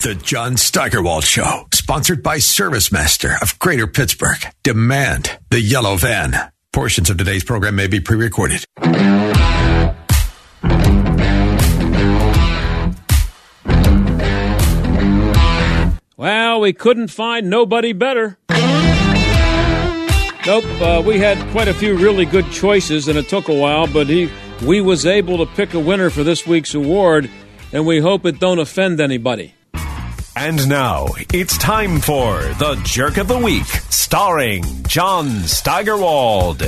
The John Steigerwald Show, sponsored by ServiceMaster of Greater Pittsburgh. Demand the yellow van. Portions of today's program may be pre recorded. Well, we couldn't find nobody better. Nope, uh, we had quite a few really good choices, and it took a while, but he, we was able to pick a winner for this week's award, and we hope it don't offend anybody. And now it's time for the Jerk of the Week, starring John Steigerwald.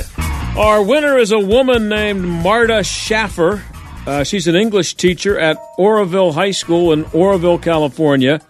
Our winner is a woman named Marta Schaffer. Uh, she's an English teacher at Oroville High School in Oroville, California,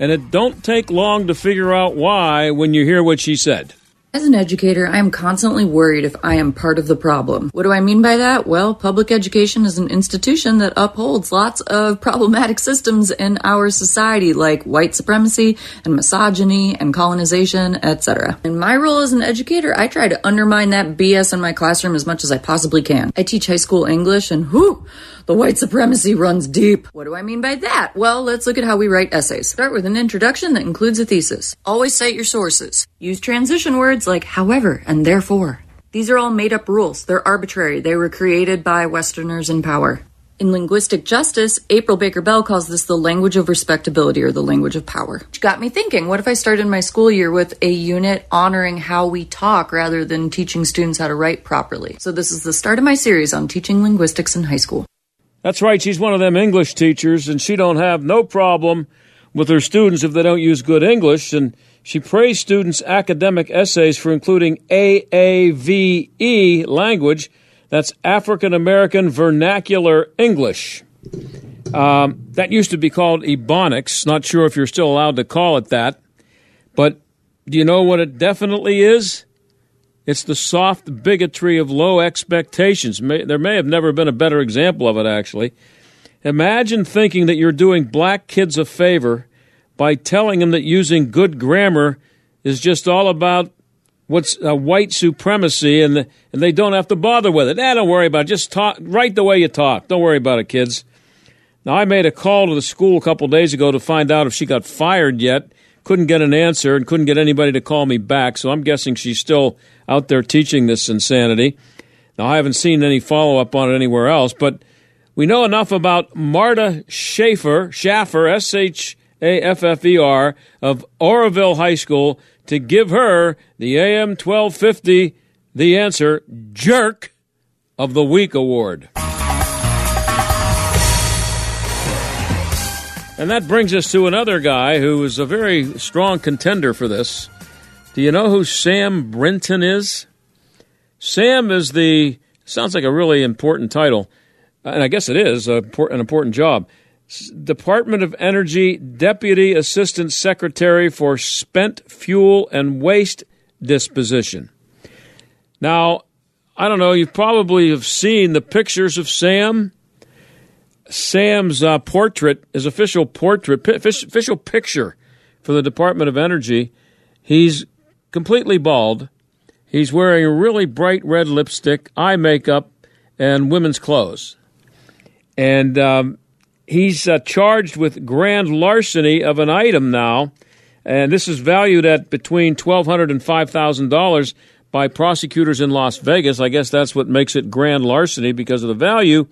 and it don't take long to figure out why when you hear what she said. As an educator, I am constantly worried if I am part of the problem. What do I mean by that? Well, public education is an institution that upholds lots of problematic systems in our society, like white supremacy and misogyny and colonization, etc. In my role as an educator, I try to undermine that BS in my classroom as much as I possibly can. I teach high school English, and whoo, the white supremacy runs deep. What do I mean by that? Well, let's look at how we write essays. Start with an introduction that includes a thesis. Always cite your sources. Use transition words like however and therefore. These are all made up rules. They're arbitrary. They were created by Westerners in power. In linguistic justice, April Baker Bell calls this the language of respectability or the language of power. Which got me thinking, what if I started my school year with a unit honoring how we talk rather than teaching students how to write properly? So this is the start of my series on teaching linguistics in high school. That's right, she's one of them English teachers, and she don't have no problem with her students if they don't use good English, and she praised students' academic essays for including AAVE language, that's African American Vernacular English. Um, that used to be called Ebonics. Not sure if you're still allowed to call it that, but do you know what it definitely is? It's the soft bigotry of low expectations. May, there may have never been a better example of it, actually. Imagine thinking that you're doing black kids a favor by telling them that using good grammar is just all about what's uh, white supremacy and, the, and they don't have to bother with it. Nah, don't worry about it. Just talk, write the way you talk. Don't worry about it, kids. Now, I made a call to the school a couple days ago to find out if she got fired yet. Couldn't get an answer and couldn't get anybody to call me back, so I'm guessing she's still out there teaching this insanity. Now, I haven't seen any follow up on it anywhere else, but we know enough about Marta Schaefer, Schaffer, S H A F F E R, of Oroville High School to give her the AM 1250 The Answer Jerk of the Week Award. And that brings us to another guy who is a very strong contender for this. Do you know who Sam Brinton is? Sam is the, sounds like a really important title, and I guess it is a, an important job. Department of Energy Deputy Assistant Secretary for Spent Fuel and Waste Disposition. Now, I don't know, you probably have seen the pictures of Sam. Sam's uh, portrait, his official portrait, official picture for the Department of Energy. He's completely bald. He's wearing a really bright red lipstick, eye makeup, and women's clothes. And um, he's uh, charged with grand larceny of an item now, and this is valued at between twelve hundred and five thousand dollars by prosecutors in Las Vegas. I guess that's what makes it grand larceny because of the value.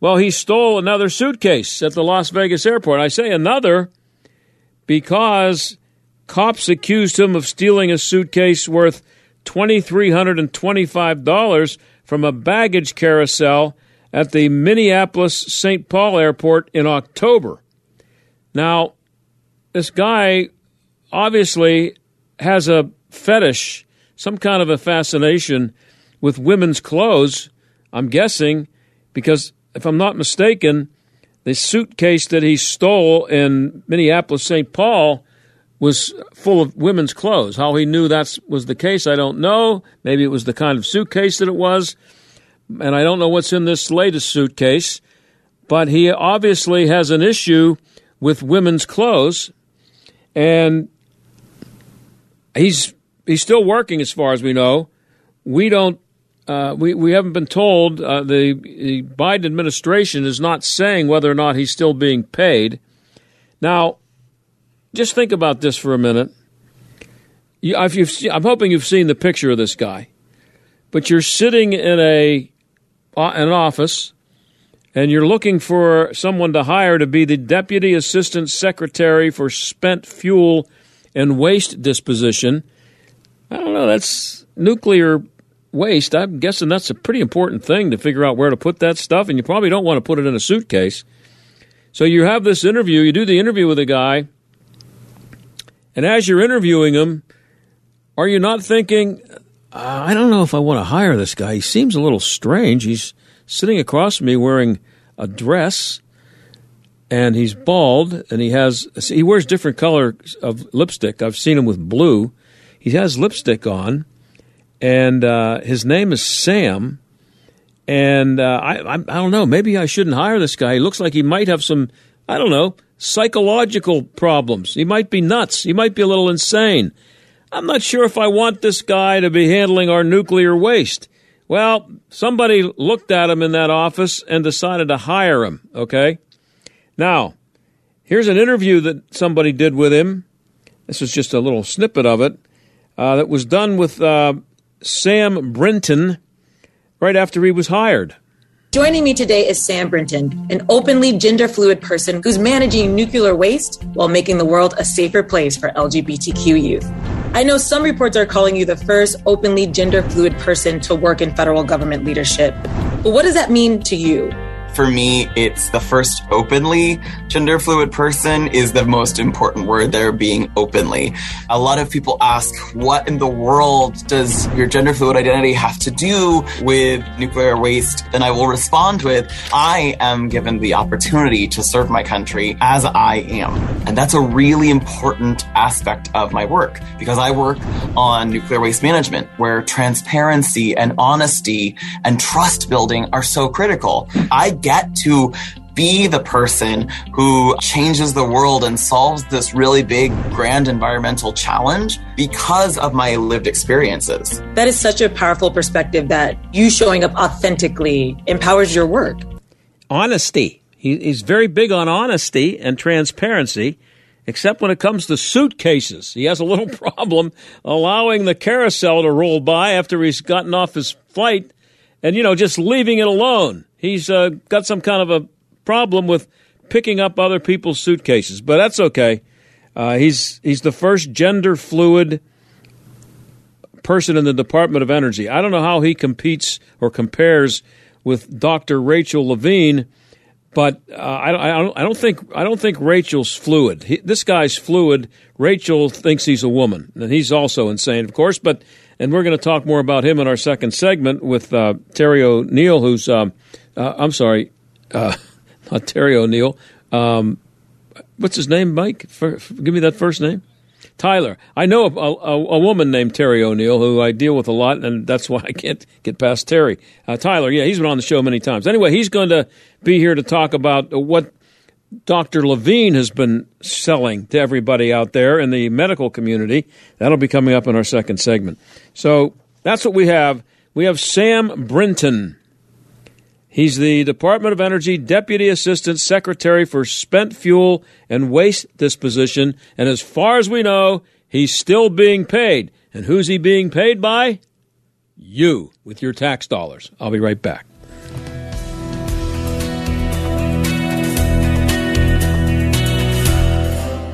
Well, he stole another suitcase at the Las Vegas airport. I say another because Cops accused him of stealing a suitcase worth $2,325 from a baggage carousel at the Minneapolis St. Paul airport in October. Now, this guy obviously has a fetish, some kind of a fascination with women's clothes, I'm guessing, because if I'm not mistaken, the suitcase that he stole in Minneapolis, St. Paul, was full of women's clothes. How he knew that was the case, I don't know. Maybe it was the kind of suitcase that it was. And I don't know what's in this latest suitcase. But he obviously has an issue with women's clothes. And he's he's still working as far as we know. We don't uh, we, we haven't been told. Uh, the, the Biden administration is not saying whether or not he's still being paid. Now, just think about this for a minute. You, I'm hoping you've seen the picture of this guy, but you're sitting in a Uh, an office, and you're looking for someone to hire to be the deputy assistant secretary for spent fuel and waste disposition. I don't know. That's nuclear waste, I'm guessing that's a pretty important thing to figure out where to put that stuff, and you probably don't want to put it in a suitcase. So you have this interview, you do the interview with a guy, and as you're interviewing him, are you not thinking, uh, I don't know if I want to hire this guy. He seems a little strange. He's sitting across from me wearing a dress and he's bald and he has he wears different colors of lipstick. I've seen him with blue. He has lipstick on and uh, his name is Sam. And uh, I, I, I don't know. Maybe I shouldn't hire this guy. He looks like he might have some, I don't know, psychological problems. He might be nuts. He might be a little insane. I'm not sure if I want this guy to be handling our nuclear waste. Well, somebody looked at him in that office and decided to hire him, okay? Now, here's an interview that somebody did with him. This is just a little snippet of it uh, that was done with uh, Sam Brinton right after he was hired. Joining me today is Sam Brinton, an openly gender fluid person who's managing nuclear waste while making the world a safer place for LGBTQ youth. I know some reports are calling you the first openly gender fluid person to work in federal government leadership. But what does that mean to you? For me, it's the first openly gender fluid person is the most important word there being openly. A lot of people ask, what in the world does your gender fluid identity have to do with nuclear waste? And I will respond with, I am given the opportunity to serve my country as I am. And that's a really important aspect of my work because I work on nuclear waste management where transparency and honesty and trust building are so critical. I get to be the person who changes the world and solves this really big, grand environmental challenge because of my lived experiences. That is such a powerful perspective that you showing up authentically empowers your work. Honesty. he's very big on honesty and transparency, except when it comes to suitcases. He has a little problem allowing the carousel to roll by after he's gotten off his flight and, you know, just leaving it alone. He's uh, got some kind of a problem with picking up other people's suitcases, but that's okay. Uh, he's he's the first gender fluid person in the Department of Energy. I don't know how he competes or compares with Dr. Rachel Levine, but uh, I, I, don't, I don't think I don't think Rachel's fluid. He, this guy's fluid. Rachel thinks he's a woman, and he's also insane, of course. But and we're going to talk more about him in our second segment with uh, Terry O'Neill, who's um, uh, I'm sorry, uh, not Terry O'Neill. Um, what's his name, Mike? For, for, give me that first name. Tyler. I know a, a, a, woman named Terry O'Neill who I deal with a lot, and that's why I can't get past Terry. Uh, Tyler, yeah, he's been on the show many times. Anyway, he's going to be here to talk about what Dr. Levine has been selling to everybody out there in the medical community. That'll be coming up in our second segment. So that's what we have. We have Sam Brinton. He's the Department of Energy Deputy Assistant Secretary for Spent Fuel and Waste Disposition. And as far as we know, he's still being paid. And who's he being paid by? You, with your tax dollars. I'll be right back.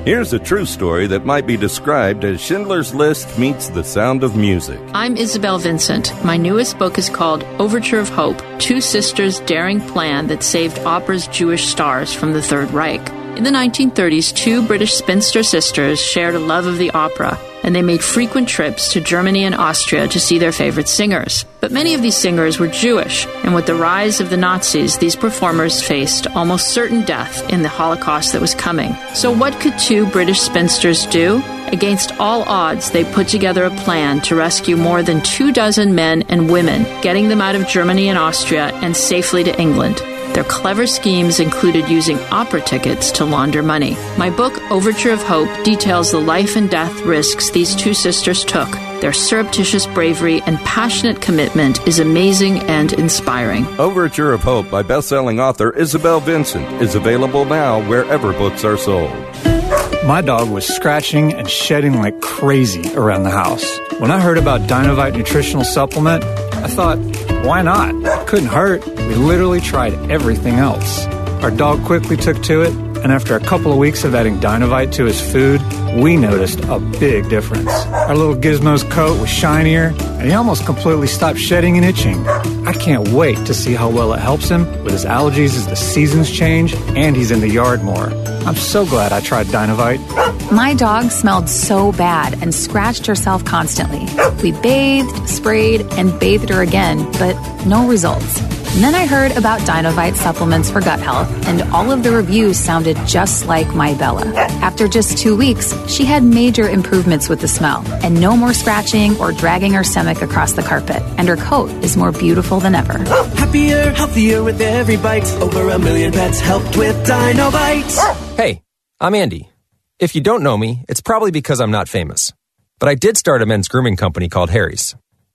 Here's a true story that might be described as Schindler's List meets the sound of music. I'm Isabel Vincent. My newest book is called Overture of Hope Two Sisters' Daring Plan That Saved Opera's Jewish Stars from the Third Reich. In the 1930s, two British spinster sisters shared a love of the opera and they made frequent trips to Germany and Austria to see their favorite singers. But many of these singers were Jewish, and with the rise of the Nazis, these performers faced almost certain death in the Holocaust that was coming. So, what could two British spinsters do? Against all odds, they put together a plan to rescue more than two dozen men and women, getting them out of Germany and Austria and safely to England. Their clever schemes included using opera tickets to launder money. My book, Overture of Hope, details the life and death risks these two sisters took. Their surreptitious bravery and passionate commitment is amazing and inspiring. Overture of Hope by best-selling author Isabel Vincent is available now wherever books are sold. My dog was scratching and shedding like crazy around the house. When I heard about Dinovite nutritional supplement, I thought, why not? It couldn't hurt. We literally tried everything else. Our dog quickly took to it, and after a couple of weeks of adding Dinovite to his food, we noticed a big difference. Our little Gizmo's coat was shinier, and he almost completely stopped shedding and itching. I can't wait to see how well it helps him with his allergies as the seasons change and he's in the yard more. I'm so glad I tried Dinovite. My dog smelled so bad and scratched herself constantly. We bathed, sprayed, and bathed her again, but no results. And then I heard about Dinovite supplements for gut health, and all of the reviews sounded just like my Bella. After just two weeks, she had major improvements with the smell, and no more scratching or dragging her stomach across the carpet, and her coat is more beautiful than ever. Happier, healthier with every bite. Over a million pets helped with Dinovite. Hey, I'm Andy. If you don't know me, it's probably because I'm not famous. But I did start a men's grooming company called Harry's.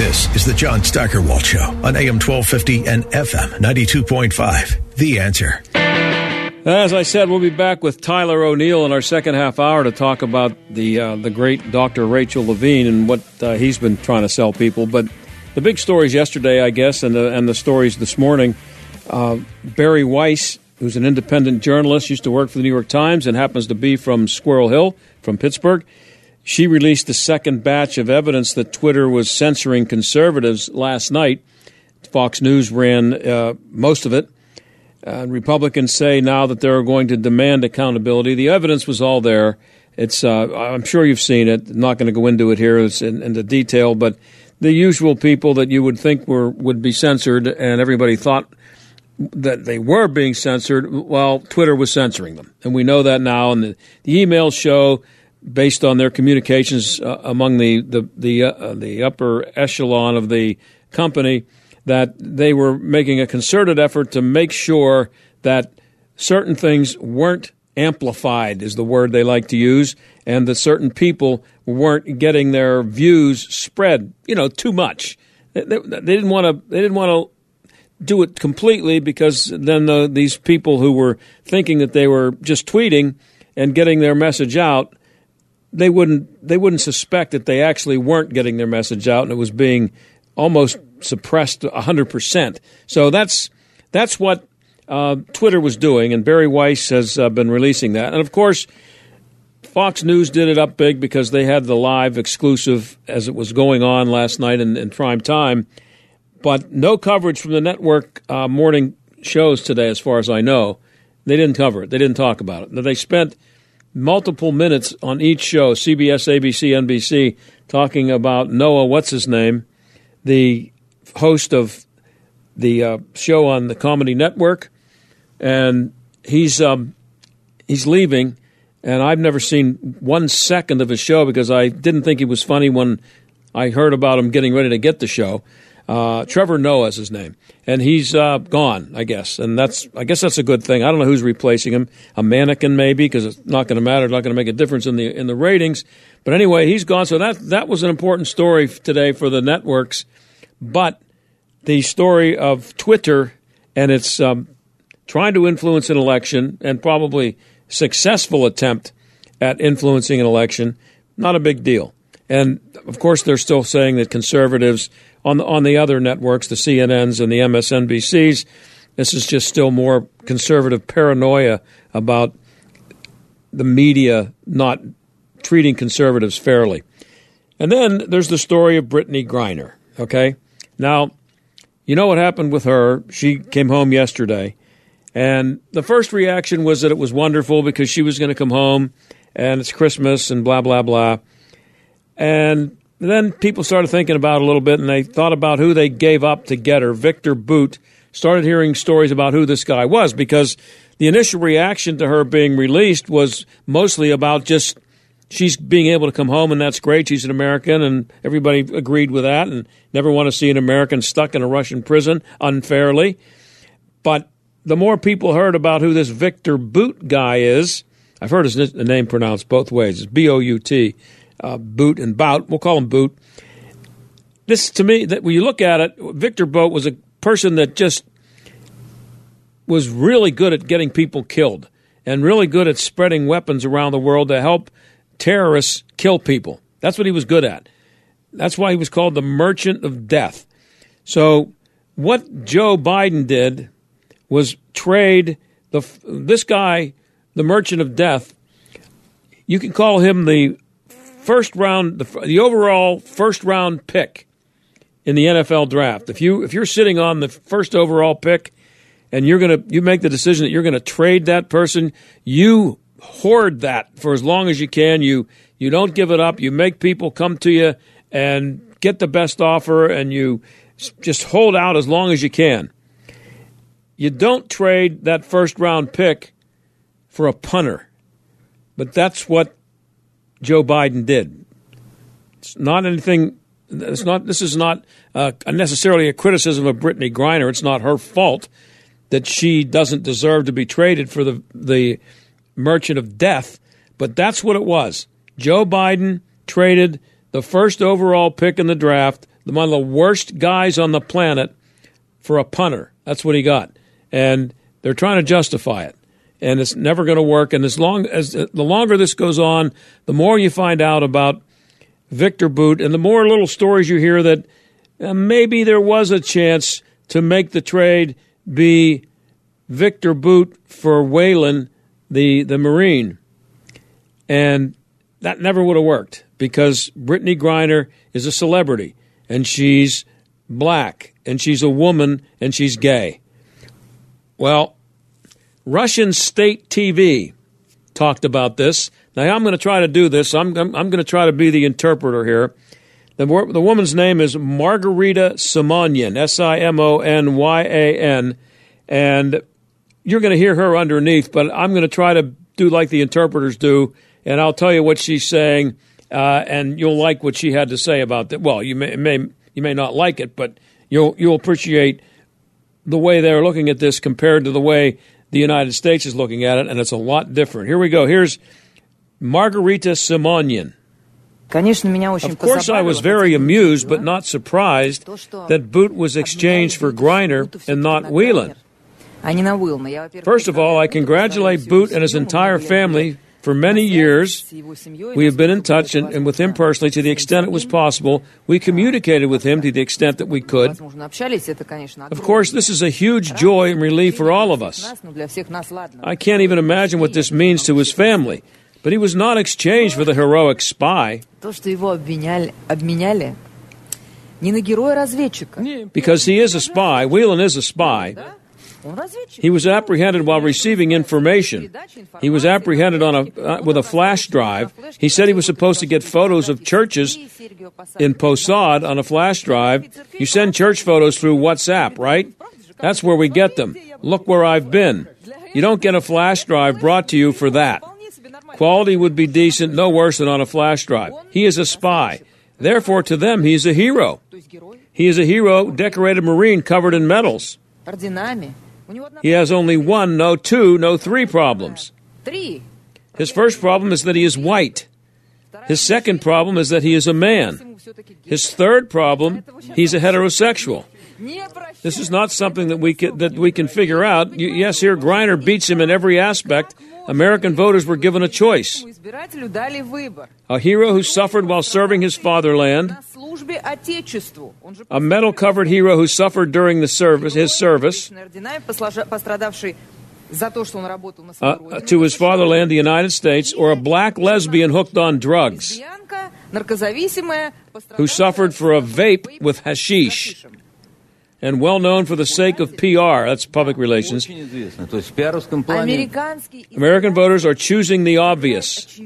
This is the John Steigerwald Show on AM 1250 and FM 92.5. The answer. As I said, we'll be back with Tyler O'Neil in our second half hour to talk about the uh, the great Dr. Rachel Levine and what uh, he's been trying to sell people. But the big stories yesterday, I guess, and the, and the stories this morning. Uh, Bari Weiss, who's an independent journalist, used to work for the New York Times and happens to be from Squirrel Hill, from Pittsburgh. She released the second batch of evidence that Twitter was censoring conservatives last night. Fox News ran uh, most of it. Uh, Republicans say now that they're going to demand accountability. The evidence was all there. It's uh, I'm sure you've seen it. I'm not going to go into it here in, the detail, but the usual people that you would think were would be censored, and everybody thought that they were being censored. Well, Twitter was censoring them, and we know that now. And the, the emails show, based on their communications uh, among the the the, uh, the upper echelon of the company, that they were making a concerted effort to make sure that certain things weren't amplified, is the word they like to use, and that certain people weren't getting their views spread, you know, too much. They, they, didn't want to. They didn't want to do it completely because then the, these people who were thinking that they were just tweeting and getting their message out, they wouldn't they wouldn't suspect that they actually weren't getting their message out and it was being almost suppressed 100%. So that's that's what uh, Twitter was doing, and Bari Weiss has uh, been releasing that. And of course, Fox News did it up big because they had the live exclusive as it was going on last night in, in prime time. But no coverage from the network uh, morning shows today, as far as I know. They didn't cover it. They didn't talk about it. They spent multiple minutes on each show, CBS, ABC, NBC, talking about Noah, what's his name, the host of the uh, show on the Comedy Network, and he's um, he's leaving, and I've never seen one second of his show because I didn't think he was funny when I heard about him getting ready to get the show. Uh, Trevor Noah is his name, and he's uh, gone, I guess, and that's I guess that's a good thing. I don't know who's replacing him, a mannequin maybe, because it's not going to matter, it's not going to make a difference in the in the ratings. But anyway, he's gone, so that that was an important story today for the networks. But the story of Twitter and its um, trying to influence an election and probably successful attempt at influencing an election, not a big deal. And of course, they're still saying that conservatives on the, on the other networks, the CNNs and the MSNBCs, this is just still more conservative paranoia about the media not treating conservatives fairly. And then there's the story of Brittney Griner. Okay, now you know what happened with her. She came home yesterday, and the first reaction was that it was wonderful because she was going to come home and it's Christmas and blah blah blah. And then people started thinking about a little bit and they thought about who they gave up to get her. Victor Bout started hearing stories about who this guy was because the initial reaction to her being released was mostly about just she's being able to come home and that's great. She's an American and everybody agreed with that and never want to see an American stuck in a Russian prison unfairly. But the more people heard about who this Victor Bout guy is, I've heard his name pronounced both ways. It's B O U T uh, Boot and Bout. We'll call him Boot. This, to me, that when you look at it, Victor Bout was a person that just was really good at getting people killed and really good at spreading weapons around the world to help terrorists kill people. That's what he was good at. That's why he was called the merchant of death. So, what Joe Biden did was trade the this guy, the merchant of death. You can call him the first round, the, the overall first round pick in the NFL draft. If you if you're sitting on the first overall pick and you're gonna you make the decision that you're gonna trade that person, you hoard that for as long as you can. You you don't give it up. You make people come to you and get the best offer, and you just hold out as long as you can. You don't trade that first round pick for a punter, but that's what Joe Biden did. It's not anything. It's not. This is not uh, necessarily a criticism of Brittney Griner. It's not her fault that she doesn't deserve to be traded for the the merchant of death. But that's what it was. Joe Biden traded the first overall pick in the draft, one of the worst guys on the planet, for a punter. That's what he got, and they're trying to justify it and it's never going to work. And as long as the longer this goes on, the more you find out about Victor Boot, and the more little stories you hear that uh, maybe there was a chance to make the trade be Victor Boot for Whelan, the the Marine, and that never would have worked because Brittney Griner is a celebrity and she's black and she's a woman and she's gay. Well, Russian state TV talked about this. Now, I'm going to try to do this. I'm, I'm, I'm going to try to be the interpreter here. The, the woman's name is Margarita Simonyan, S I M O N Y A N. And you're going to hear her underneath, but I'm going to try to do like the interpreters do, and I'll tell you what she's saying, uh, and you'll like what she had to say about that. Well, you may, may you may not like it, but you'll you'll appreciate the way they're looking at this compared to the way the United States is looking at it, and it's a lot different. Here we go. Here's Margarita Simonyan. Of course, I was very amused but not surprised that Boot was exchanged for Griner and not Whelan. First of all, I congratulate Boot and his entire family. For many years, we have been in touch and, and, with him personally to the extent it was possible. We communicated with him to the extent that we could. Of course, this is a huge joy and relief for all of us. I can't even imagine what this means to his family. But he was not exchanged for the heroic spy. Because he is a spy. Whelan is a spy. He was apprehended while receiving information. He was apprehended on a, uh, with a flash drive. He said he was supposed to get photos of churches in Posad on a flash drive. You send church photos through WhatsApp, right? That's where we get them. Look where I've been. You don't get a flash drive brought to you for that. Quality would be decent, no worse than on a flash drive. He is a spy. Therefore, to them, he is a hero. He is a hero, decorated Marine covered in medals. He has only one, no two, no three problems. His first problem is that he is white. His second problem is that he is a man. His third problem, he's a heterosexual. This is not something that we can, that we can figure out. yes, here Griner beats him in every aspect. American voters were given a choice. A hero who suffered while serving his fatherland. A medal covered hero who suffered during the service, his service. Uh, to his fatherland, the United States, or a black lesbian hooked on drugs who suffered for a vape with hashish and well known for the sake of PR, that's public relations. American voters are choosing the obvious.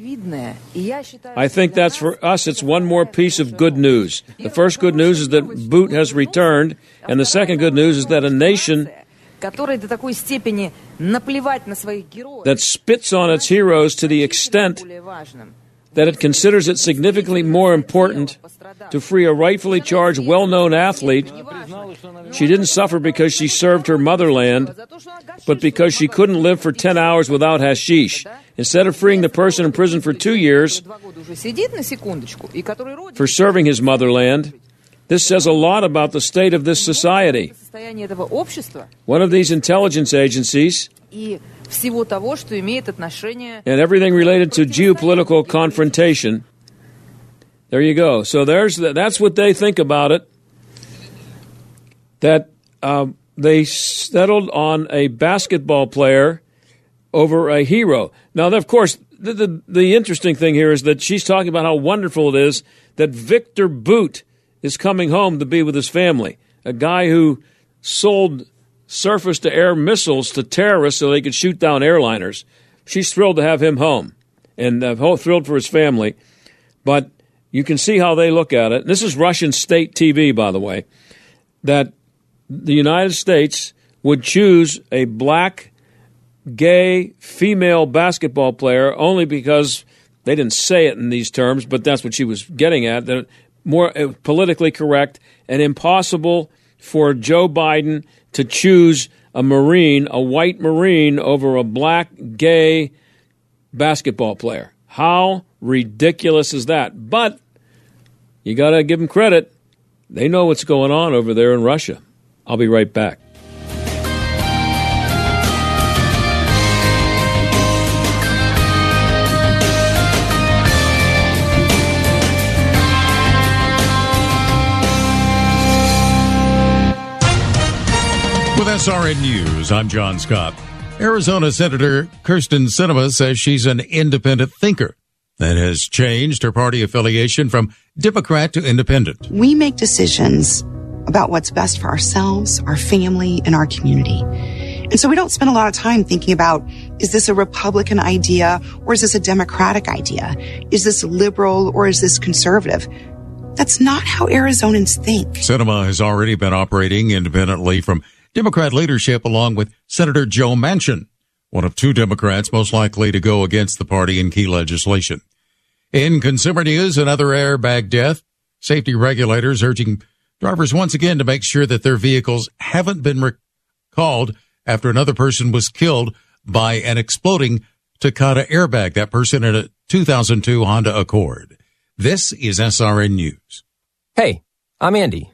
I think that's for us, it's one more piece of good news. The first good news is that Boot has returned, and the second good news is that a nation that spits on its heroes to the extent that it considers it significantly more important to free a rightfully charged, well known athlete. She didn't suffer because she served her motherland, but because she couldn't live for 10 hours without hashish. Instead of freeing the person in prison for two years for serving his motherland, this says a lot about the state of this society. One of these intelligence agencies всего того, что имеет отношение... And everything related to geopolitical confrontation. There you go. So there's the, that's what they think about it. That um, they settled on a basketball player over a hero. Now, of course, the, the, the interesting thing here is that she's talking about how wonderful it is that Victor Boot is coming home to be with his family. A guy who sold surface to air missiles to terrorists so they could shoot down airliners. She's thrilled to have him home and uh, thrilled for his family. But you can see how they look at it. This is Russian state TV, by the way, that the United States would choose a black, gay, female basketball player only because they didn't say it in these terms, but that's what she was getting at. That more uh, politically correct and impossible for Joe Biden to choose a Marine, a white Marine, over a black gay basketball player. How ridiculous is that? But you got to give them credit. They know what's going on over there in Russia. I'll be right back. SRN News, I'm John Scott. Arizona Senator Kyrsten Sinema says she's an independent thinker and has changed her party affiliation from Democrat to independent. We make decisions about what's best for ourselves, our family, and our community. And so we don't spend a lot of time thinking about is this a Republican idea or is this a Democratic idea? Is this liberal or is this conservative? That's not how Arizonans think. Sinema has already been operating independently from Democrat leadership along with Senator Joe Manchin, one of two Democrats most likely to go against the party in key legislation. In consumer news, another airbag death. Safety regulators urging drivers once again to make sure that their vehicles haven't been recalled after another person was killed by an exploding Takata airbag. That person in a 2002 Honda Accord. This is SRN News. Hey, I'm Andy.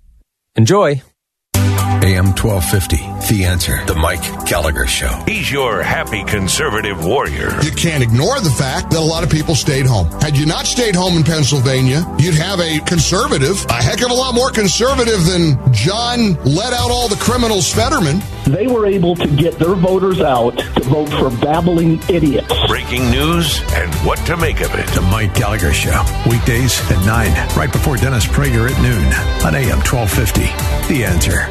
Enjoy! AM 1250, The Answer. The Mike Gallagher Show. He's your happy conservative warrior. You can't ignore the fact that a lot of people stayed home. Had you not stayed home in Pennsylvania, you'd have a conservative, a heck of a lot more conservative than John let out all the criminals Fetterman. They were able to get their voters out to vote for babbling idiots. Breaking news and what to make of it. The Mike Gallagher Show. Weekdays at 9, right before Dennis Prager at noon on AM 1250. The Answer.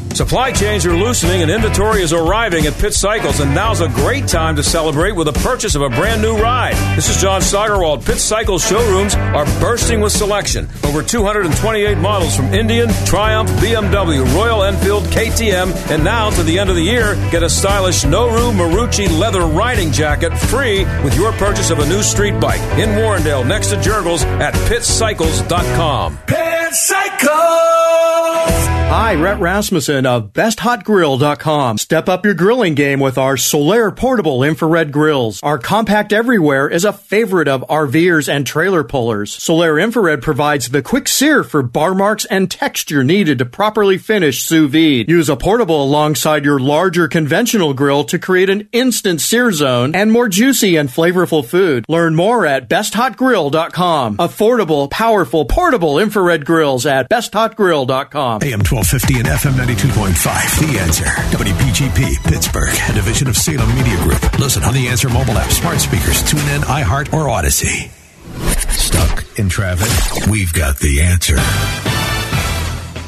Supply chains are loosening and inventory is arriving at Pitt Cycles, and now's a great time to celebrate with the purchase of a brand new ride. This is John Steigerwald. Pitt Cycles showrooms are bursting with selection. Over 228 models from Indian, Triumph, BMW, Royal Enfield, KTM, and now to the end of the year, get a stylish Noru Marucci leather riding jacket free with your purchase of a new street bike in Warrendale next to Jergel's at pittcycles.com. Pitt Cycles! Hi, Rhett Rasmussen of BestHotGrill.com. Step up your grilling game with our Solaire portable infrared grills. Our compact everywhere is a favorite of RVers and trailer pullers. Solaire infrared provides the quick sear for bar marks and texture needed to properly finish sous vide. Use a portable alongside your larger conventional grill to create an instant sear zone and more juicy and flavorful food. Learn more at BestHotGrill.com. Affordable, powerful, portable infrared grills at BestHotGrill.com. AM 1250 and FM 92.5. The Answer. WPGP, Pittsburgh, a division of Salem Media Group. Listen on the Answer mobile app, smart speakers, tune in, iHeart, or Odyssey. Stuck in traffic? We've got the answer.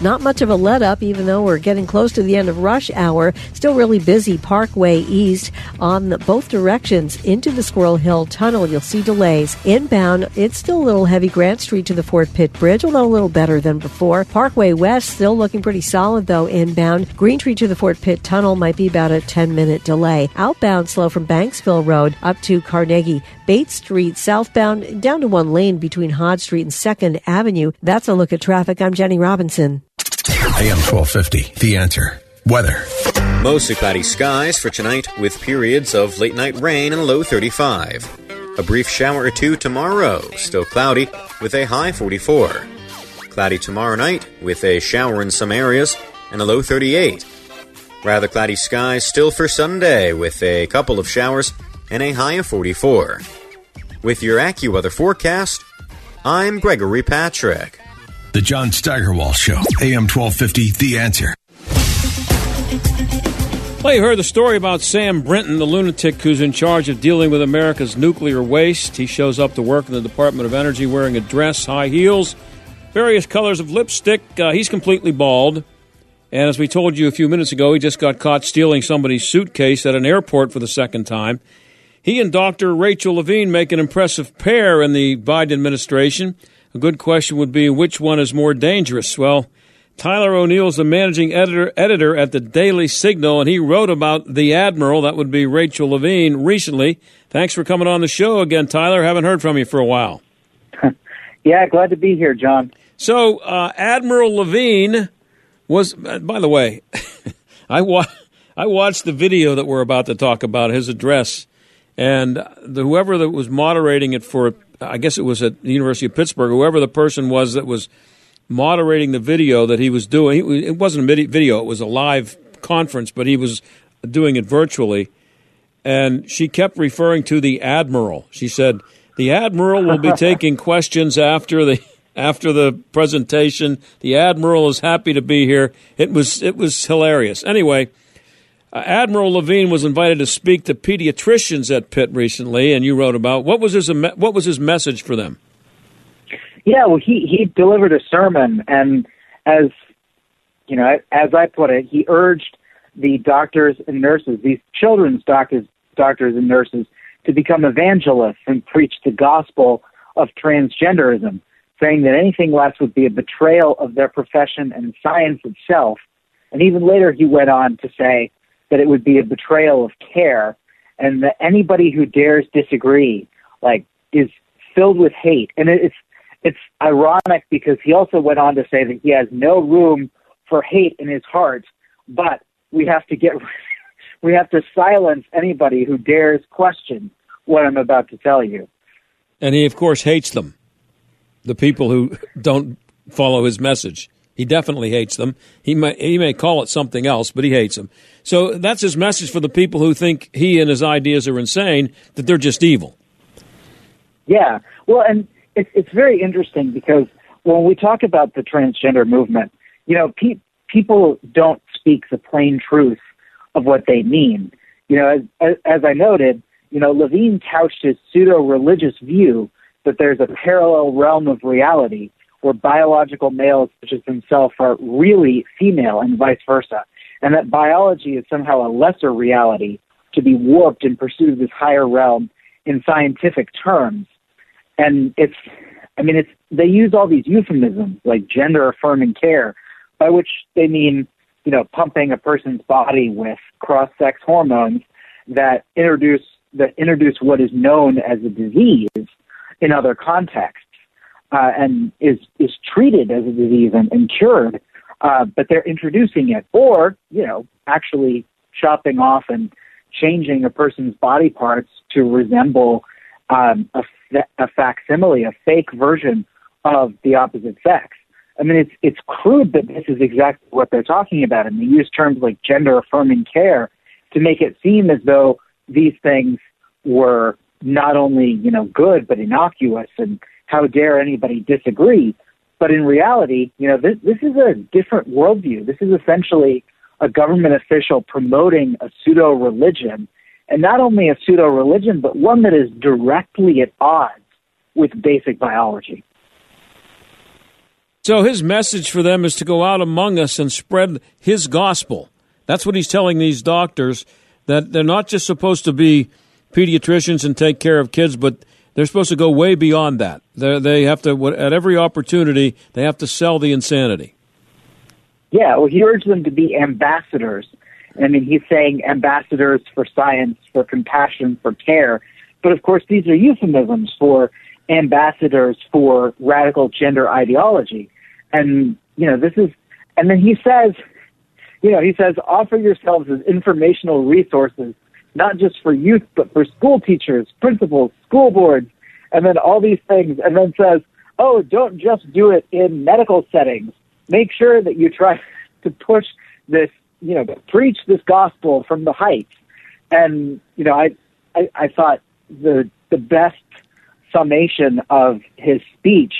Not much of a let up, even though we're getting close to the end of rush hour. Still really busy Parkway East on the, both directions into the Squirrel Hill Tunnel. You'll see delays. Inbound, it's still a little heavy Grant Street to the Fort Pitt Bridge, although a little better than before. Parkway West still looking pretty solid though inbound. Greentree to the Fort Pitt Tunnel might be about a 10 minute delay. Outbound slow from Banksville Road up to Carnegie. Bates Street southbound down to one lane between Hod Street and 2nd Avenue. That's a look at traffic. I'm Jenny Robinson. AM 1250. The Answer. Weather. Mostly cloudy skies for tonight with periods of late night rain and a low 35. A brief shower or two tomorrow, still cloudy with a high 44. Cloudy tomorrow night with a shower in some areas and a low 38. Rather cloudy skies still for Sunday with a couple of showers and a high of 44. With your AccuWeather forecast, I'm Gregory Patrick. The John Steigerwald Show. AM 1250. The Answer. Well, you heard the story about Sam Brinton, the lunatic who's in charge of dealing with America's nuclear waste. He shows up to work in the Department of Energy wearing a dress, high heels, various colors of lipstick. Uh, he's completely bald. And as we told you a few minutes ago, he just got caught stealing somebody's suitcase at an airport for the second time. He and Dr. Rachel Levine make an impressive pair in the Biden administration. A good question would be which one is more dangerous? Well, Tyler O'Neil is the managing editor editor at the Daily Signal, and he wrote about the admiral. That would be Rachel Levine recently. Thanks for coming on the show again, Tyler. Haven't heard from you for a while. yeah, glad to be here, John. So uh, Admiral Levine was, uh, by the way, I wa- I watched the video that we're about to talk about his address, and the, whoever that was moderating it for, I guess it was at the University of Pittsburgh, whoever the person was that was moderating the video that he was doing. It wasn't a video; it was a live conference, but he was doing it virtually. And she kept referring to the admiral. She said, "The admiral will be taking questions after the." After the presentation, the admiral is happy to be here. It was it was hilarious. Anyway, Uh, Admiral Levine was invited to speak to pediatricians at Pitt recently, and you wrote about what was his what was his message for them. Yeah, well, he he delivered a sermon, and as you know, as I put it, he urged the doctors and nurses, these children's doctors, doctors and nurses, to become evangelists and preach the gospel of transgenderism, saying that anything less would be a betrayal of their profession and science itself. And even later, he went on to say that it would be a betrayal of care, and that anybody who dares disagree, like, is filled with hate. And it's it's ironic because he also went on to say that he has no room for hate in his heart, but we have to get we have to silence anybody who dares question what I'm about to tell you. And he of course hates them. The people who don't follow his message. He definitely hates them. He may he may call it something else, but he hates them. So that's his message for the people who think he and his ideas are insane, that they're just evil. Yeah. Well, and it's it's very interesting because when we talk about the transgender movement, you know, pe- people don't speak the plain truth of what they mean. You know, as, as I noted, you know, Levine couched his pseudo-religious view that there's a parallel realm of reality where biological males such as himself are really female and vice versa, and that biology is somehow a lesser reality to be warped in pursuit of this higher realm in scientific terms. And it's I mean it's they use all these euphemisms like gender affirming care, by which they mean you know pumping a person's body with cross sex hormones that introduce that introduce what is known as a disease in other contexts uh, and is is treated as a disease and, and cured, uh, but they're introducing it or you know actually chopping off and changing a person's body parts to resemble um, a a facsimile, a fake version of the opposite sex. I mean, it's it's crude, but this is exactly what they're talking about, and they use terms like gender affirming care to make it seem as though these things were not only you know good but innocuous, and how dare anybody disagree? But in reality, you know, this this is a different worldview. This is essentially a government official promoting a pseudo religion and not only a pseudo religion, but one that is directly at odds with basic biology. So his message for them is to go out among us and spread his gospel. That's what he's telling these doctors that they're not just supposed to be pediatricians and take care of kids, but they're supposed to go way beyond that. They're, they have to, at every opportunity, they have to sell the insanity. Yeah, well, he urged them to be ambassadors I mean, he's saying ambassadors for science, for compassion, for care. But of course, these are euphemisms for ambassadors for radical gender ideology. And, you know, this is, and then he says, you know, he says, offer yourselves as informational resources, not just for youth, but for school teachers, principals, school boards, and then all these things. And then says, oh, don't just do it in medical settings. Make sure that you try to push this you know, preach this gospel from the heights. And, you know, I, I, I thought the, the best summation of his speech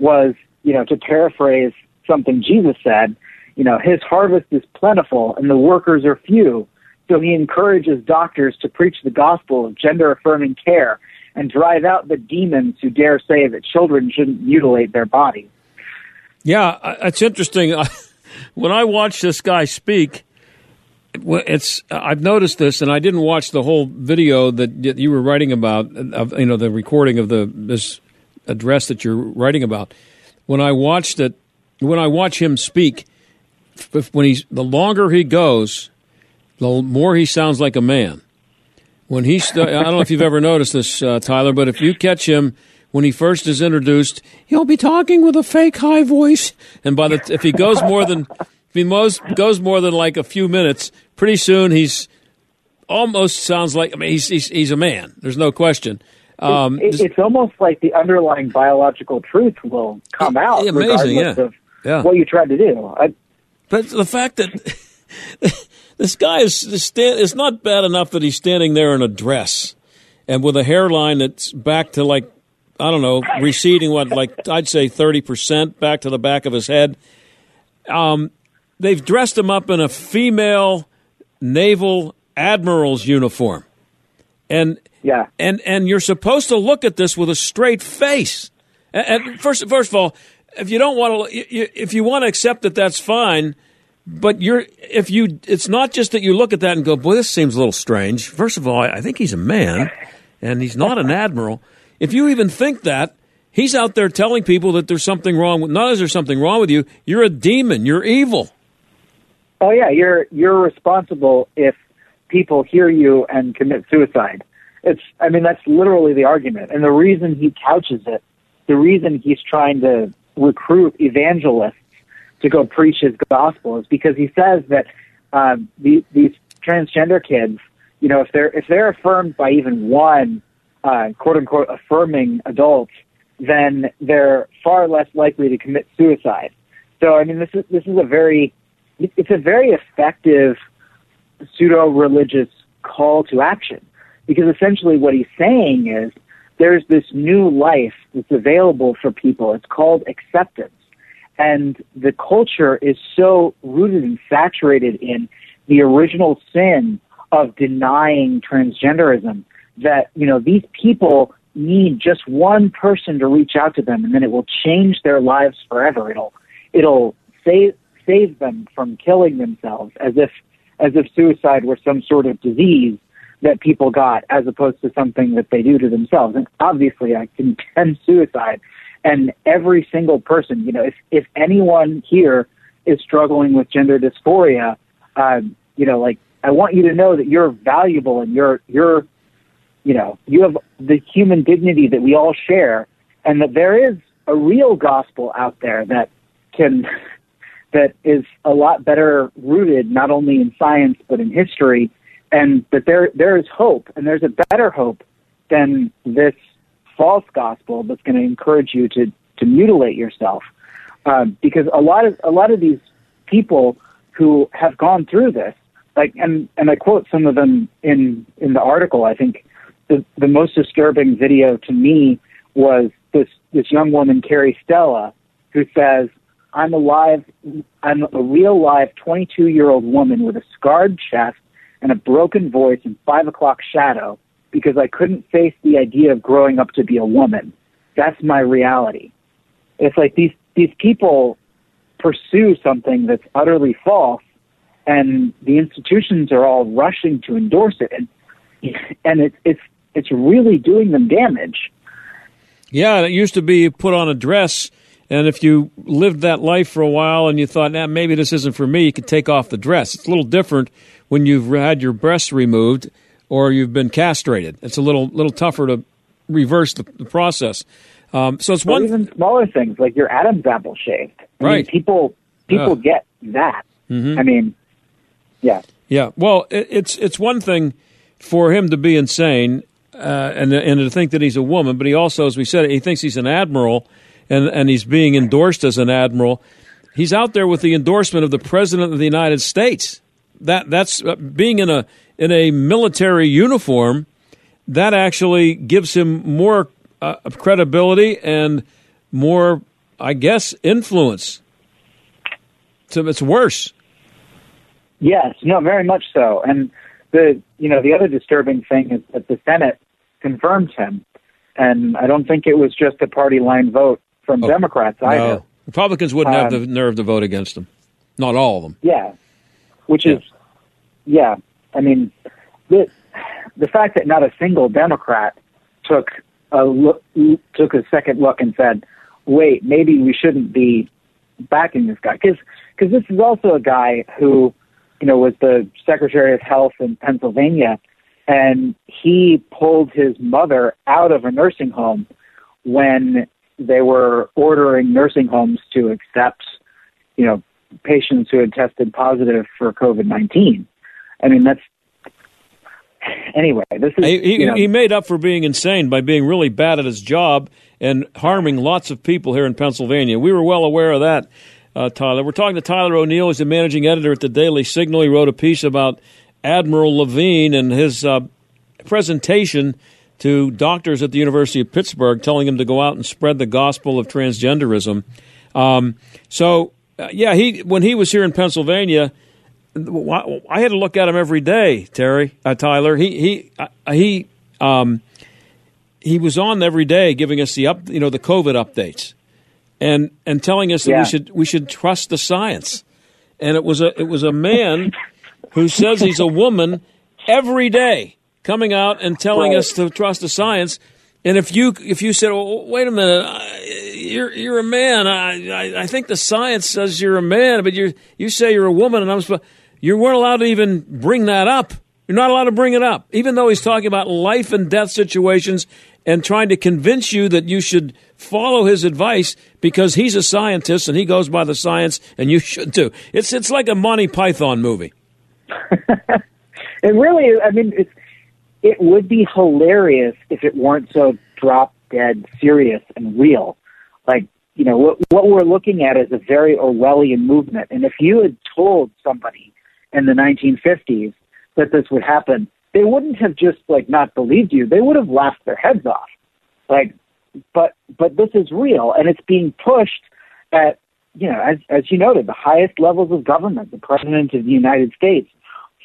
was, you know, to paraphrase something Jesus said, you know, his harvest is plentiful and the workers are few. So he encourages doctors to preach the gospel of gender affirming care and drive out the demons who dare say that children shouldn't mutilate their bodies. Yeah, it's interesting. when I watch this guy speak, it's I've noticed this, and I didn't watch the whole video that you were writing about, of, you know, the recording of the this address that you're writing about. When I watched it, when I watch him speak, when he's the longer he goes, the more he sounds like a man. When he, st- I don't know if you've ever noticed this, uh, Tyler, but if you catch him when he first is introduced, he'll be talking with a fake high voice, and by the if he goes more than if he most goes more than like a few minutes, pretty soon he's almost sounds like I mean he's he's, he's a man. There's no question. Um, it, it's almost like the underlying biological truth will come out amazing, regardless yeah. of Yeah. what you tried to do. I, But the fact that this guy is is stand, it's not bad enough that he's standing there in a dress and with a hairline that's back to like I don't know, receding what like I'd say thirty percent back to the back of his head. Um, they've dressed him up in a female naval admiral's uniform, and yeah, and and you're supposed to look at this with a straight face. And, and first, first of all, if you don't want to, if you want to accept that, that's fine. But you're if you, it's not just that you look at that and go, "Boy, this seems a little strange." First of all, I, think he's a man, and he's not an admiral. If you even think that, he's out there telling people that there's something wrong with. Not is there something wrong with you? You're a demon. You're evil. oh yeah, you're you're responsible if people hear you and commit suicide. It's I mean that's literally the argument, and the reason he couches it, the reason he's trying to recruit evangelists to go preach his gospel is because he says that um, the, these transgender kids, you know, if they're if they're affirmed by even one uh, quote unquote affirming adult, then they're far less likely to commit suicide. So I mean, this is this is a very it's a very effective pseudo religious call to action because essentially what he's saying is there's this new life that's available for people. It's called acceptance. And the culture is so rooted and saturated in the original sin of denying transgenderism that, you know, these people need just one person to reach out to them and then it will change their lives forever. It'll, it'll save, save them from killing themselves as if, as if suicide were some sort of disease that people got as opposed to something that they do to themselves. And obviously I condemn suicide and every single person, you know, if, if anyone here is struggling with gender dysphoria, um, you know, like I want you to know that you're valuable and you're, you're, you know, you have the human dignity that we all share and that there is a real gospel out there that can, that is a lot better rooted not only in science but in history and that there there is hope and there's a better hope than this false gospel that's going to encourage you to to mutilate yourself. Um, because a lot of a lot of these people who have gone through this like and and I quote some of them in in the article I think the the most disturbing video to me was this this young woman Carrie Stella who says I'm a live I'm a real live 22 year old woman with a scarred chest and a broken voice and five o'clock shadow because I couldn't face the idea of growing up to be a woman. That's my reality. It's like these these people pursue something that's utterly false and the institutions are all rushing to endorse it and and it's it's it's really doing them damage. Yeah, it used to be put on a dress, and if you lived that life for a while and you thought, nah, maybe this isn't for me, you could take off the dress. It's a little different when you've had your breasts removed or you've been castrated. It's a little little tougher to reverse the, the process. Um, so it's Or one even smaller things like your Adam's apple shaved. I mean, Right. people people Ugh. get that. Mhm. I mean, yeah. Yeah, well, it, it's it's one thing for him to be insane uh, and and to think that he's a woman, but he also, as we said, he thinks he's an admiral, and and he's being endorsed as an admiral. He's out there with the endorsement of the president of the United States. That that's uh, being in a in a military uniform. That actually gives him more uh, credibility and more, I guess, influence. So it's worse. Yes, no, very much so. And the you know the other disturbing thing is that the Senate confirmed him, and I don't think it was just a party line vote from Democrats either. Oh, No, Republicans wouldn't have Um, the nerve to vote against him. Not all of them. Yeah, which is yeah. I mean, the the fact that not a single Democrat took a look, took a second look and said, "Wait, maybe we shouldn't be backing this guy," because because this is also a guy who, you know, was the Secretary of Health in Pennsylvania, and he pulled his mother out of a nursing home when they were ordering nursing homes to accept, you know, patients who had tested positive for COVID nineteen. I mean, that's anyway. This is He, he, you know, he made up for being insane by being really bad at his job and harming lots of people here in Pennsylvania. We were well aware of that, uh, Tyler. We're talking to Tyler O'Neil. He's the managing editor at the Daily Signal. He wrote a piece about Admiral Levine and his uh, presentation to doctors at the University of Pittsburgh, telling them to go out and spread the gospel of transgenderism. Um, so, uh, yeah, he when he was here in Pennsylvania, I had to look at him every day, Terry, uh, Tyler. He he uh, he um, he was on every day, giving us the up, you know, the COVID updates, and and telling us that Yeah. we should we should trust the science. And it was a it was a man who says he's a woman every day coming out and telling Right. us to trust the science. And if you if you said, well, "Wait a minute, I, you're you're a man," I, I I think the science says you're a man, but you you say you're a woman, and I'm supposed you weren't allowed to even bring that up. You're not allowed to bring it up, even though he's talking about life and death situations and trying to convince you that you should follow his advice because he's a scientist and he goes by the science, and you should too. It's it's like a Monty Python movie. It really, I mean, it's, it would be hilarious if it weren't so drop dead serious and real. Like, you know, what, what we're looking at is a very Orwellian movement. And if you had told somebody in the 1950s that this would happen, they wouldn't have just like not believed you. They would have laughed their heads off. Like, but but this is real, and it's being pushed at you know, as as you noted, the highest levels of government, the president of the United States,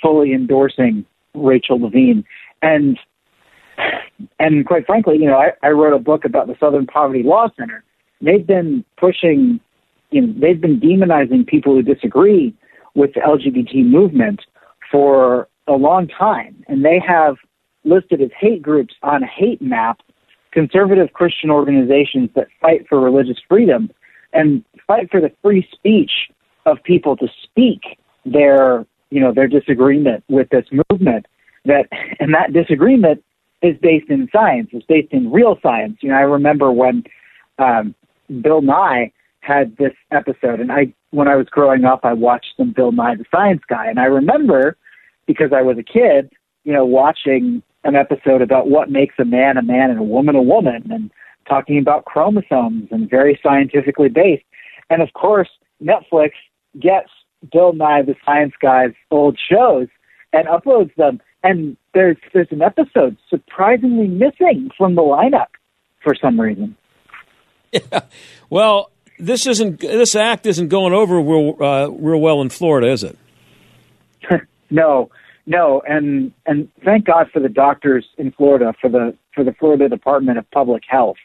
fully endorsing Rachel Levine, and and quite frankly, you know, I, I wrote a book about the Southern Poverty Law Center. They've been pushing, you know, they've been demonizing people who disagree with the LGBT movement for a long time, and they have listed as hate groups on a hate map conservative Christian organizations that fight for religious freedom and fight for the free speech of people to speak their you know their disagreement with this movement that and that disagreement is based in science it's based in real science. You know i remember when um bill nye had this episode and i when i was growing up i watched them, bill nye the science guy and i remember because i was a kid you know watching an episode about what makes a man a man and a woman a woman and talking about chromosomes and very scientifically based. And of course, Netflix gets Bill Nye the Science Guy's old shows and uploads them. And there's there's an episode surprisingly missing from the lineup for some reason. Yeah. Well, this isn't this act isn't going over real, uh, real well in Florida, is it? no, no, and and thank God for the doctors in Florida for the for the Florida Department of Public Health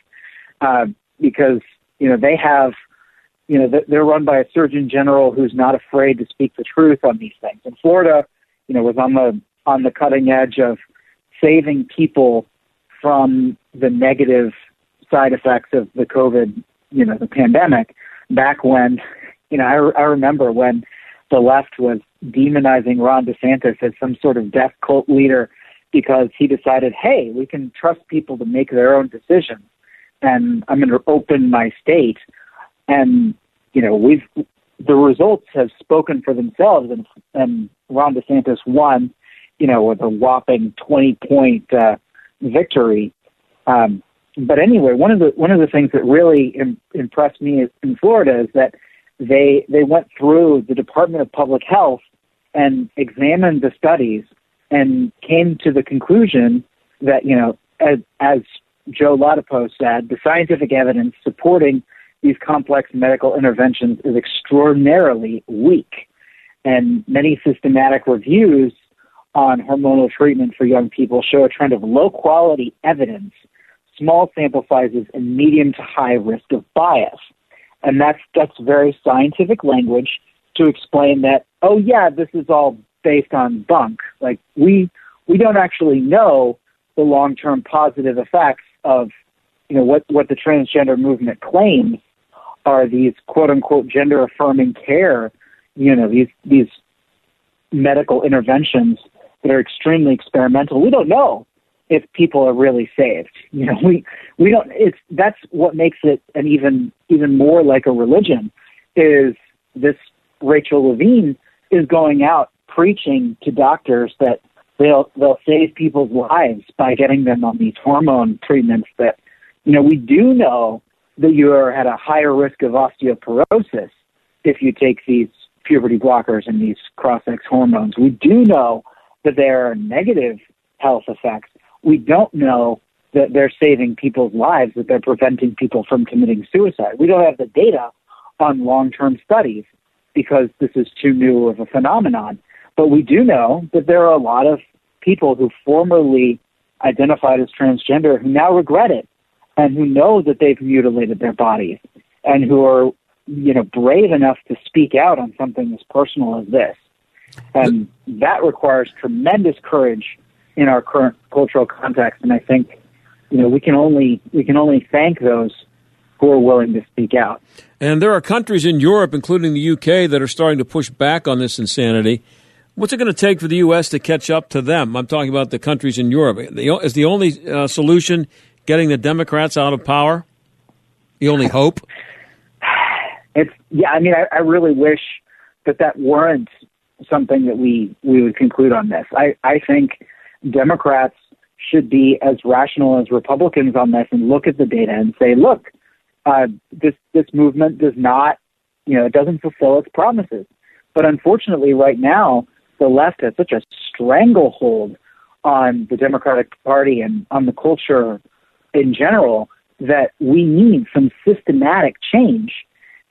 uh, because you know they have you know they- they're run by a Surgeon General who's not afraid to speak the truth on these things. And Florida, you know, was on the on the cutting edge of saving people from the negative side effects of the COVID, you know, the pandemic. Back when, you know, I, I remember when the left was demonizing Ron DeSantis as some sort of death cult leader because he decided, hey, we can trust people to make their own decisions, and I'm going to open my state. And you know, we've the results have spoken for themselves, and and Ron DeSantis won, you know, with a whopping 20 point uh, victory. Um, but anyway, one of the one of the things that really Im- impressed me is, in Florida is that they they went through the Department of Public Health and examined the studies and came to the conclusion that you know as as Joe Ladapo said, the scientific evidence supporting these complex medical interventions is extraordinarily weak, and many systematic reviews on hormonal treatment for young people show a trend of low quality evidence, small sample sizes, and medium to high risk of bias. And that's that's very scientific language to explain that, oh yeah, this is all based on bunk. Like we we don't actually know the long term positive effects of you know what, what the transgender movement claims are these quote unquote gender affirming care, you know, these these medical interventions that are extremely experimental. We don't know if people are really saved. You know, we we don't. It's that's what makes it an even even more like a religion. Is this Rachel Levine is going out preaching to doctors that they'll they'll save people's lives by getting them on these hormone treatments that you know we do know that you are at a higher risk of osteoporosis if you take these puberty blockers and these cross-sex hormones. We do know that there are negative health effects. We don't know that they're saving people's lives, that they're preventing people from committing suicide. We don't have the data on long-term studies because this is too new of a phenomenon. But we do know that there are a lot of people who formerly identified as transgender who now regret it and who know that they've mutilated their bodies and who are, you know, brave enough to speak out on something as personal as this. And that requires tremendous courage in our current cultural context. And I think, you know, we can only we can only thank those who are willing to speak out. And there are countries in Europe, including the UK, that are starting to push back on this insanity. What's it going to take for the U.S. to catch up to them? I'm talking about the countries in Europe. Is the only uh, solution getting the Democrats out of power? The only hope? It's yeah. I mean, I, I really wish that that weren't something that we we would conclude on this. I I think Democrats should be as rational as Republicans on this and look at the data and say, look, uh, this this movement does not, you know, it doesn't fulfill its promises. But unfortunately, right now, the left has such a stranglehold on the Democratic Party and on the culture in general that we need some systematic change.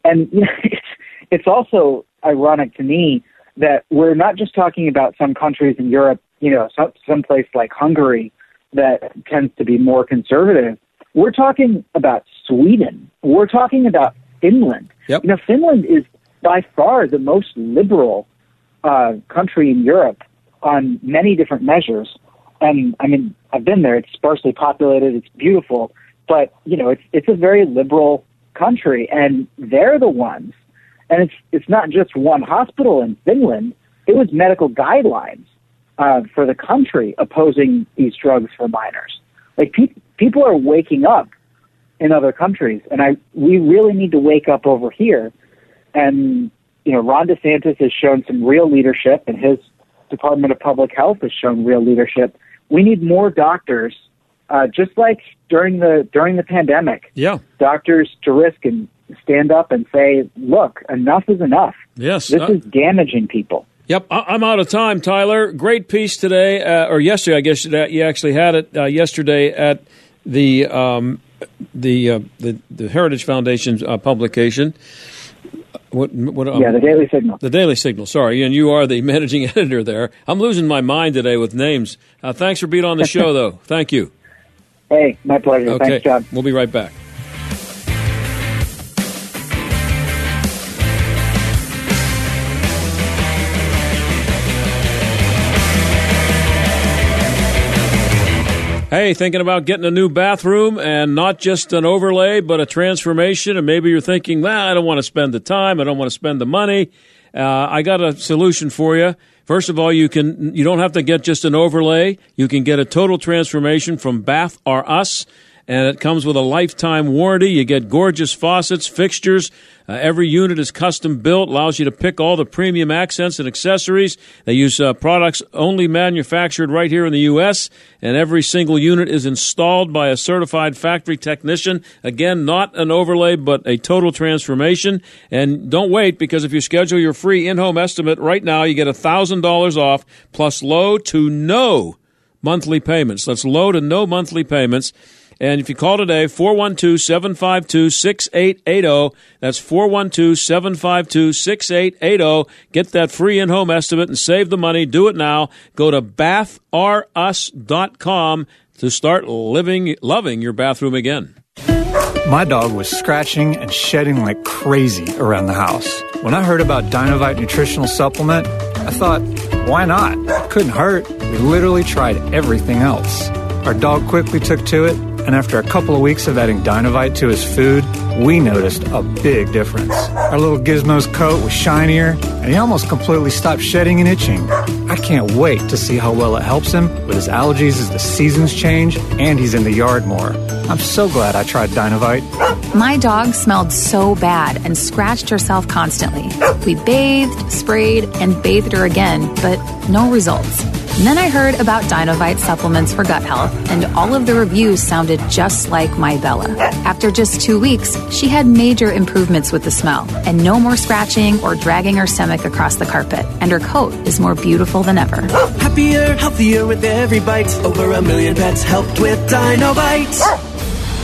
And you know, it's it's also ironic to me that we're not just talking about some countries in Europe, you know, some someplace like Hungary that tends to be more conservative. We're talking about Sweden. We're talking about Finland. Yep. You know, Finland is by far the most liberal uh, country in Europe on many different measures. And I mean, I've been there. It's sparsely populated. It's beautiful, but you know, it's it's a very liberal country, and they're the ones. And it's it's not just one hospital in Finland. It was medical guidelines uh, for the country opposing these drugs for minors. Like pe- people are waking up in other countries, and I we really need to wake up over here. And you know, Ron DeSantis has shown some real leadership, and his Department of Public Health has shown real leadership. We need more doctors, uh, just like during the during the pandemic. Yeah, doctors to risk and stand up and say, "Look, enough is enough. Yes, this uh, is damaging people." Yep, I- am out of time, Tyler. Great piece today, uh, or yesterday, I guess you actually had it uh, yesterday at the um, the, uh, the the Heritage Foundation's uh, publication. What, what, um, yeah, the Daily Signal. The Daily Signal. Sorry, and you are the managing editor there. I'm losing my mind today with names. Uh, thanks for being on the show, though. Thank you. Hey, my pleasure. Okay. Thanks, John. We'll be right back. Hey, thinking about getting a new bathroom and not just an overlay, but a transformation. And maybe you're thinking, well, I don't want to spend the time. I don't want to spend the money. Uh, I got a solution for you. First of all, you can you don't have to get just an overlay. You can get a total transformation from Bath R Us and it comes with a lifetime warranty. You get gorgeous faucets, fixtures. Uh, every unit is custom built, allows you to pick all the premium accents and accessories. They use uh, products only manufactured right here in the U.S., and every single unit is installed by a certified factory technician. Again, not an overlay, but a total transformation. And don't wait, because if you schedule your free in home estimate right now, you get $1,000 off plus low to no monthly payments. That's low to no monthly payments. And if you call today, 412 752 6880, that's 412 752 6880. Get that free in home estimate and save the money. Do it now. Go to bathrus.com to start living, loving your bathroom again. My dog was scratching and shedding like crazy around the house. When I heard about Dinovite nutritional supplement, I thought, why not? Couldn't hurt. We literally tried everything else. Our dog quickly took to it and after a couple of weeks of adding Dinovite to his food, we noticed a big difference. Our little Gizmo's coat was shinier, and he almost completely stopped shedding and itching. I can't wait to see how well it helps him with his allergies as the seasons change and he's in the yard more. I'm so glad I tried Dinovite. My dog smelled so bad and scratched herself constantly. We bathed, sprayed, and bathed her again, but no results. And then I heard about Dinovite supplements for gut health, and all of the reviews sounded just like my Bella. After just two weeks, she had major improvements with the smell, and no more scratching or dragging her stomach across the carpet, and her coat is more beautiful than ever. Happier, healthier with every bite. Over a million pets helped with Dinobites.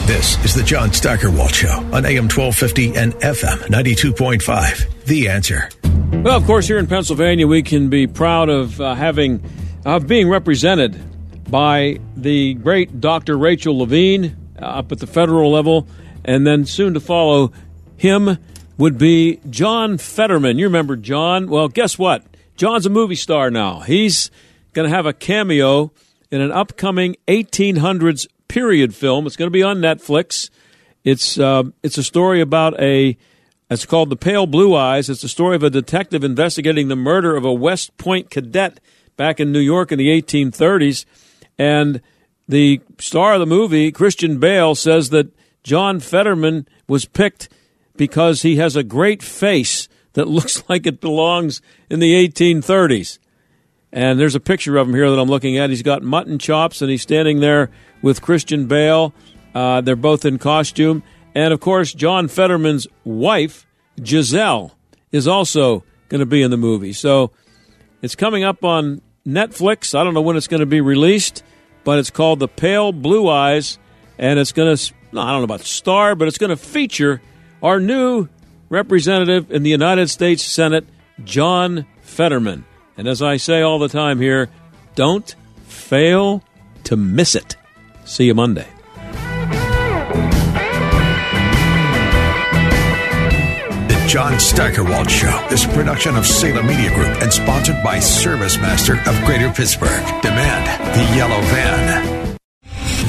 This is the John Steigerwald Show on AM 1250 and FM 92.5. The answer. Well, of course, here in Pennsylvania, we can be proud of uh, having of being represented by the great Dr. Rachel Levine uh, up at the federal level, and then soon to follow him would be John Fetterman. You remember John? Well, guess what? John's a movie star now. He's going to have a cameo in an upcoming 1800s period film. It's going to be on Netflix. It's uh, it's a story about a it's called The Pale Blue Eyes. It's the story of a detective investigating the murder of a West Point cadet back in New York in the 1830s. And the star of the movie, Christian Bale, says that John Fetterman was picked because he has a great face that looks like it belongs in the 1830s. And there's a picture of him here that I'm looking at. He's got mutton chops and he's standing there with Christian Bale. Uh, they're both in costume. And of course, John Fetterman's wife, Gisele, is also going to be in the movie. So it's coming up on Netflix. I don't know when it's going to be released, but it's called The Pale Blue Eyes. And it's going to, I don't know about star, but it's going to feature our new representative in the United States Senate, John Fetterman. And as I say all the time here, don't fail to miss it. See you Monday. John Steigerwald Show is production of Salem Media Group and sponsored by ServiceMaster of Greater Pittsburgh. Demand the yellow van.